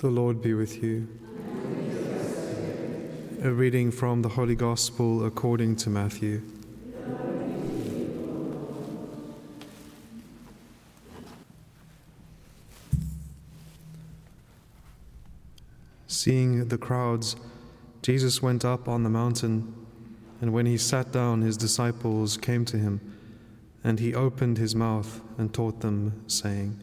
The Lord be with you. A reading from the Holy Gospel according to Matthew. Seeing the crowds, Jesus went up on the mountain, and when he sat down, his disciples came to him, and he opened his mouth and taught them, saying,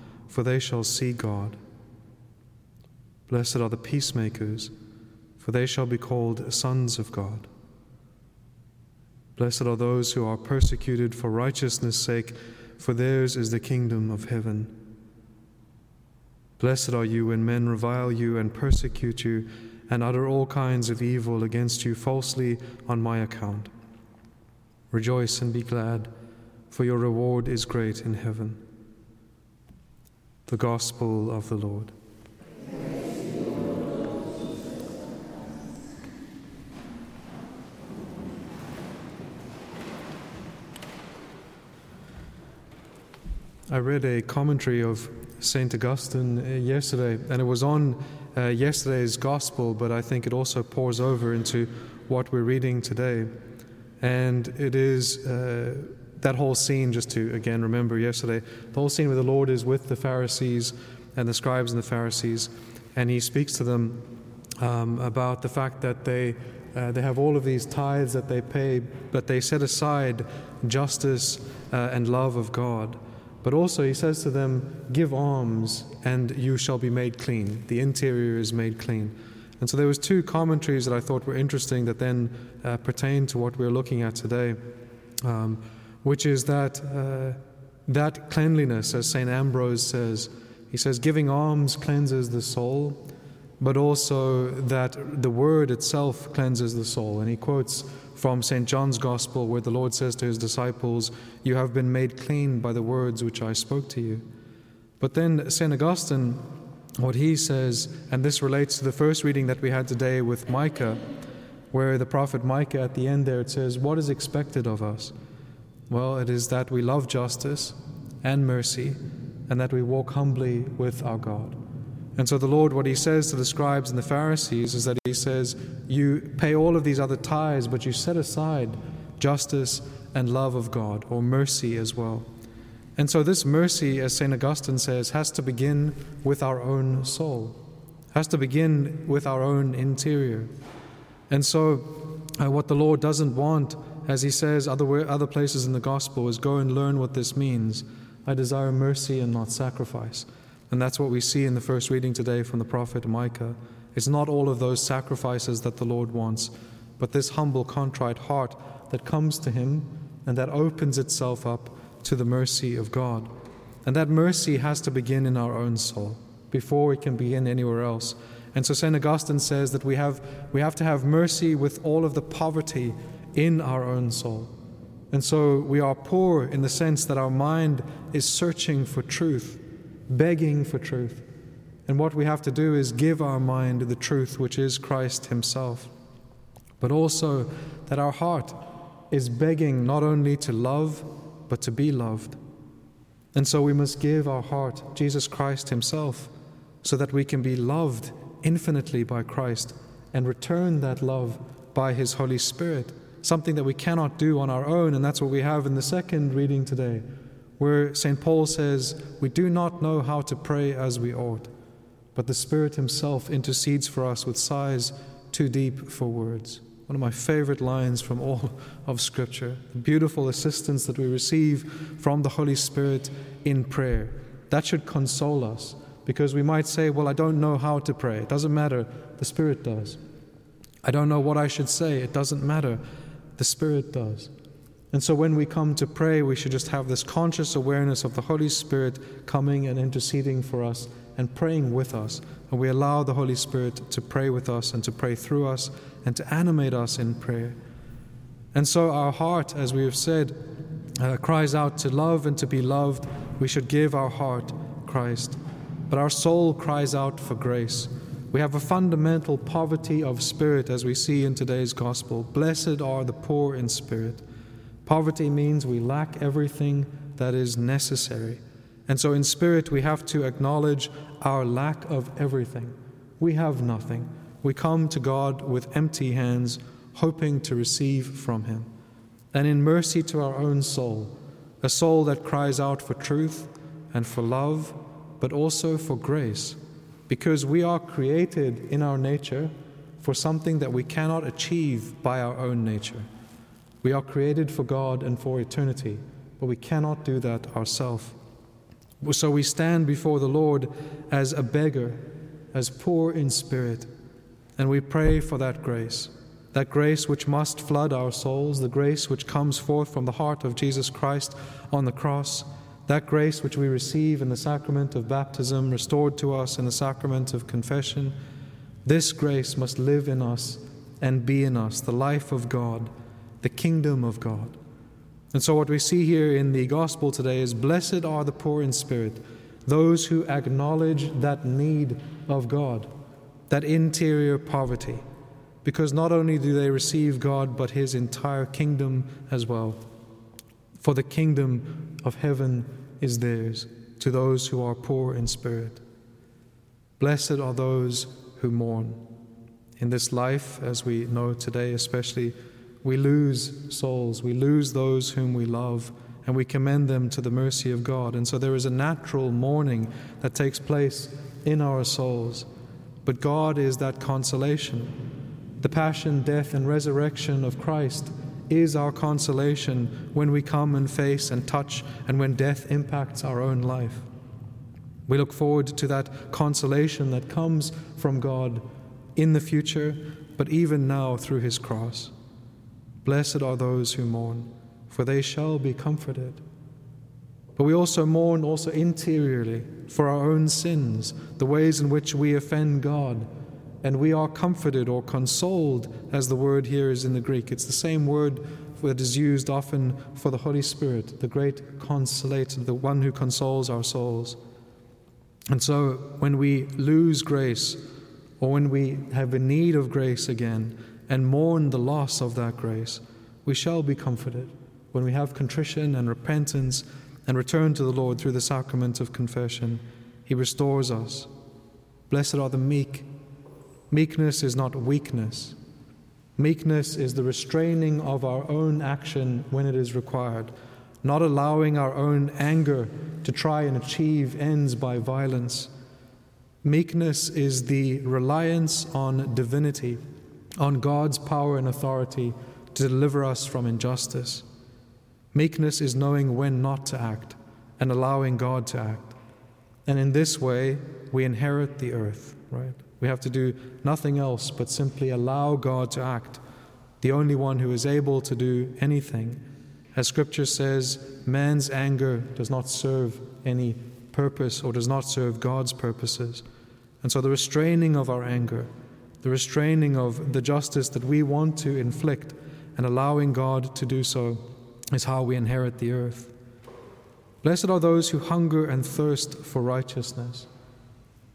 for they shall see God. Blessed are the peacemakers, for they shall be called sons of God. Blessed are those who are persecuted for righteousness' sake, for theirs is the kingdom of heaven. Blessed are you when men revile you and persecute you and utter all kinds of evil against you falsely on my account. Rejoice and be glad, for your reward is great in heaven. The Gospel of the Lord. I read a commentary of St. Augustine uh, yesterday, and it was on uh, yesterday's Gospel, but I think it also pours over into what we're reading today. And it is uh, that whole scene, just to again remember yesterday, the whole scene where the Lord is with the Pharisees and the scribes and the Pharisees, and he speaks to them um, about the fact that they. Uh, they have all of these tithes that they pay, but they set aside justice uh, and love of God. But also, he says to them, Give alms, and you shall be made clean. The interior is made clean. And so there was two commentaries that I thought were interesting that then uh, pertain to what we're looking at today, um, which is that uh, that cleanliness, as St. Ambrose says, he says, giving alms cleanses the soul, but also that the word itself cleanses the soul. And he quotes from St. John's Gospel, where the Lord says to his disciples, You have been made clean by the words which I spoke to you. But then St. Augustine, what he says, and this relates to the first reading that we had today with Micah, where the prophet Micah at the end there it says, What is expected of us? Well, it is that we love justice and mercy, and that we walk humbly with our God. And so the Lord, what He says to the scribes and the Pharisees is that He says, You pay all of these other tithes, but you set aside justice and love of God, or mercy as well. And so this mercy, as St. Augustine says, has to begin with our own soul, has to begin with our own interior. And so, uh, what the Lord doesn't want, as He says other, other places in the Gospel, is go and learn what this means. I desire mercy and not sacrifice. And that's what we see in the first reading today from the prophet Micah. It's not all of those sacrifices that the Lord wants, but this humble, contrite heart that comes to Him and that opens itself up to the mercy of God. And that mercy has to begin in our own soul before it can begin anywhere else. And so St. Augustine says that we have, we have to have mercy with all of the poverty in our own soul. And so we are poor in the sense that our mind is searching for truth begging for truth. And what we have to do is give our mind the truth, which is Christ Himself. But also that our heart is begging not only to love, but to be loved. And so we must give our heart, Jesus Christ Himself, so that we can be loved infinitely by Christ and return that love by His Holy Spirit, something that we cannot do on our own. And that's what we have in the second reading today where St. Paul says, We do not know how to pray as we ought, but the Spirit Himself intercedes for us with sighs too deep for words. One of my favorite lines from all of Scripture. The beautiful assistance that we receive from the Holy Spirit in prayer. That should console us because we might say, Well, I don't know how to pray. It doesn't matter. The Spirit does. I don't know what I should say. It doesn't matter. The Spirit does. And so when we come to pray, we should just have this conscious awareness of the Holy Spirit coming and interceding for us and praying with us. And we allow the Holy Spirit to pray with us and to pray through us and to animate us in prayer. And so our heart, as we have said, uh, cries out to love and to be loved. We should give our heart Christ. But our soul cries out for grace. We have a fundamental poverty of spirit, as we see in today's gospel. Blessed are the poor in spirit. Poverty means we lack everything that is necessary. And so, in spirit, we have to acknowledge our lack of everything. We have nothing. We come to God with empty hands, hoping to receive from Him. And in mercy to our own soul, a soul that cries out for truth and for love, but also for grace, because we are created in our nature for something that we cannot achieve by our own nature. We are created for God and for eternity, but we cannot do that ourselves. So we stand before the Lord as a beggar, as poor in spirit, and we pray for that grace, that grace which must flood our souls, the grace which comes forth from the heart of Jesus Christ on the cross, that grace which we receive in the sacrament of baptism, restored to us in the sacrament of confession. This grace must live in us and be in us, the life of God, the kingdom of God. And so, what we see here in the gospel today is Blessed are the poor in spirit, those who acknowledge that need of God, that interior poverty, because not only do they receive God, but His entire kingdom as well. For the kingdom of heaven is theirs to those who are poor in spirit. Blessed are those who mourn. In this life, as we know today, especially, we lose souls, we lose those whom we love, and we commend them to the mercy of God. And so there is a natural mourning that takes place in our souls. But God is that consolation. The passion, death, and resurrection of Christ is our consolation when we come and face and touch and when death impacts our own life. We look forward to that consolation that comes from God in the future, but even now through His cross. Blessed are those who mourn, for they shall be comforted. But we also mourn also interiorly for our own sins, the ways in which we offend God, and we are comforted or consoled, as the word here is in the Greek. It's the same word that is used often for the Holy Spirit, the great consolator, the one who consoles our souls. And so, when we lose grace, or when we have a need of grace again, and mourn the loss of that grace, we shall be comforted when we have contrition and repentance and return to the Lord through the sacrament of confession. He restores us. Blessed are the meek. Meekness is not weakness. Meekness is the restraining of our own action when it is required, not allowing our own anger to try and achieve ends by violence. Meekness is the reliance on divinity on God's power and authority to deliver us from injustice. Meekness is knowing when not to act and allowing God to act. And in this way, we inherit the earth, right? We have to do nothing else but simply allow God to act, the only one who is able to do anything. As Scripture says, man's anger does not serve any purpose or does not serve God's purposes. And so the restraining of our anger, the restraining of the justice that we want to inflict and allowing God to do so is how we inherit the earth. Blessed are those who hunger and thirst for righteousness.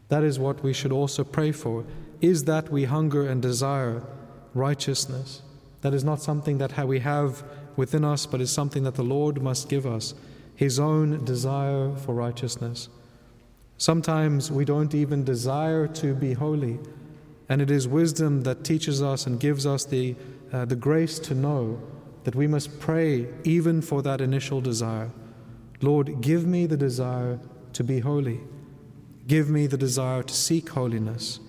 That is what we should also pray for, is that we hunger and desire righteousness. That is not something that we have within us, but is something that the Lord must give us, His own desire for righteousness. Sometimes we don't even desire to be holy. And it is wisdom that teaches us and gives us the, uh, the grace to know that we must pray even for that initial desire. Lord, give me the desire to be holy. Give me the desire to seek holiness.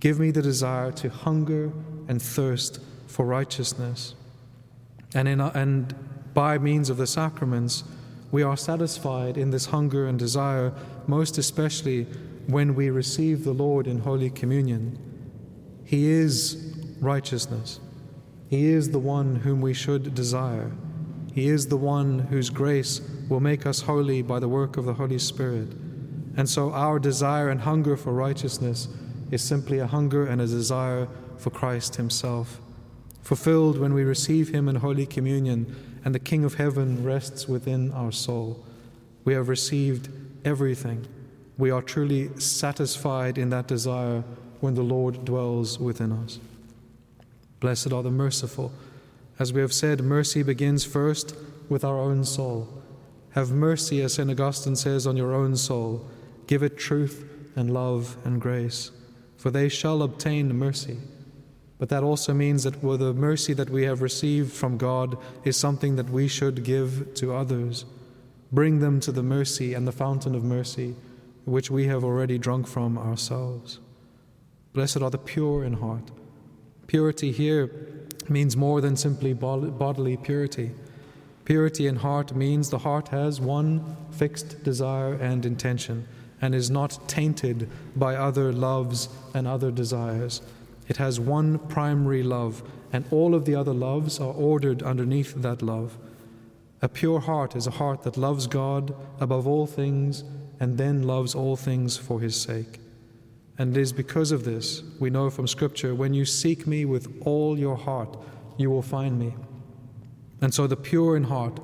Give me the desire to hunger and thirst for righteousness. And, in, and by means of the sacraments, we are satisfied in this hunger and desire, most especially when we receive the Lord in Holy Communion. He is righteousness. He is the one whom we should desire. He is the one whose grace will make us holy by the work of the Holy Spirit. And so our desire and hunger for righteousness is simply a hunger and a desire for Christ Himself, fulfilled when we receive Him in Holy Communion and the King of Heaven rests within our soul. We have received everything. We are truly satisfied in that desire when the Lord dwells within us. Blessed are the merciful. As we have said, mercy begins first with our own soul. Have mercy, as St. Augustine says, on your own soul. Give it truth and love and grace, for they shall obtain mercy. But that also means that the mercy that we have received from God is something that we should give to others. Bring them to the mercy and the fountain of mercy, which we have already drunk from ourselves. Blessed are the pure in heart. Purity here means more than simply bodily purity. Purity in heart means the heart has one fixed desire and intention and is not tainted by other loves and other desires. It has one primary love, and all of the other loves are ordered underneath that love. A pure heart is a heart that loves God above all things and then loves all things for His sake. And it is because of this, we know from Scripture, when you seek me with all your heart, you will find me. And so the pure in heart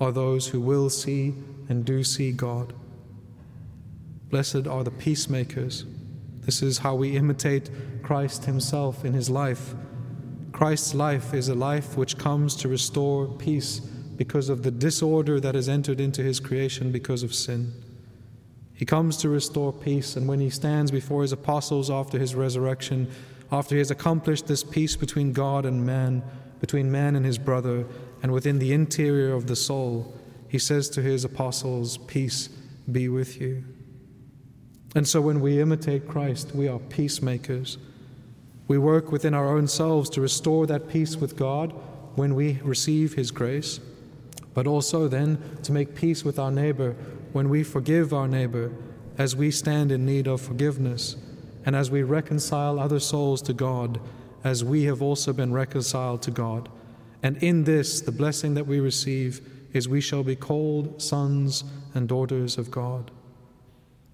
are those who will see and do see God. Blessed are the peacemakers. This is how we imitate Christ Himself in His life. Christ's life is a life which comes to restore peace because of the disorder that has entered into His creation because of sin. He comes to restore peace, and when He stands before His apostles after His resurrection, after He has accomplished this peace between God and man, between man and his brother, and within the interior of the soul, He says to His apostles, Peace be with you. And so when we imitate Christ, we are peacemakers. We work within our own selves to restore that peace with God when we receive His grace, but also then to make peace with our neighbor when we forgive our neighbor as we stand in need of forgiveness, and as we reconcile other souls to God as we have also been reconciled to God. And in this, the blessing that we receive is we shall be called sons and daughters of God.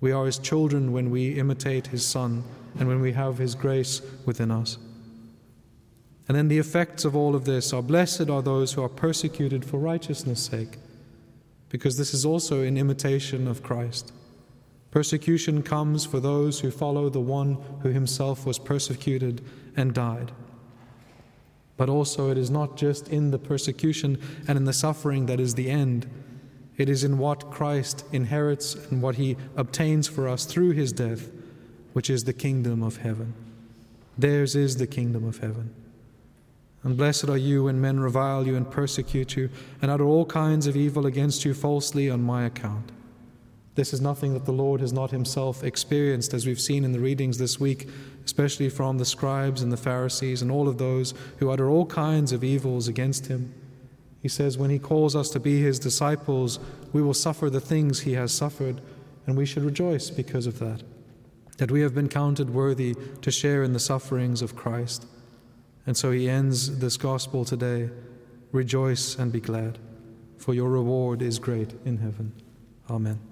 We are His children when we imitate His Son and when we have His grace within us. And then the effects of all of this are blessed are those who are persecuted for righteousness' sake, because this is also in imitation of Christ. Persecution comes for those who follow the one who himself was persecuted and died. But also, it is not just in the persecution and in the suffering that is the end. It is in what Christ inherits and what he obtains for us through his death, which is the kingdom of heaven. Theirs is the kingdom of heaven. And blessed are you when men revile you and persecute you and utter all kinds of evil against you falsely on my account. This is nothing that the Lord has not himself experienced, as we've seen in the readings this week, especially from the scribes and the Pharisees and all of those who utter all kinds of evils against him. He says, when he calls us to be his disciples, we will suffer the things he has suffered, and we should rejoice because of that, that we have been counted worthy to share in the sufferings of Christ. And so he ends this gospel today Rejoice and be glad, for your reward is great in heaven. Amen.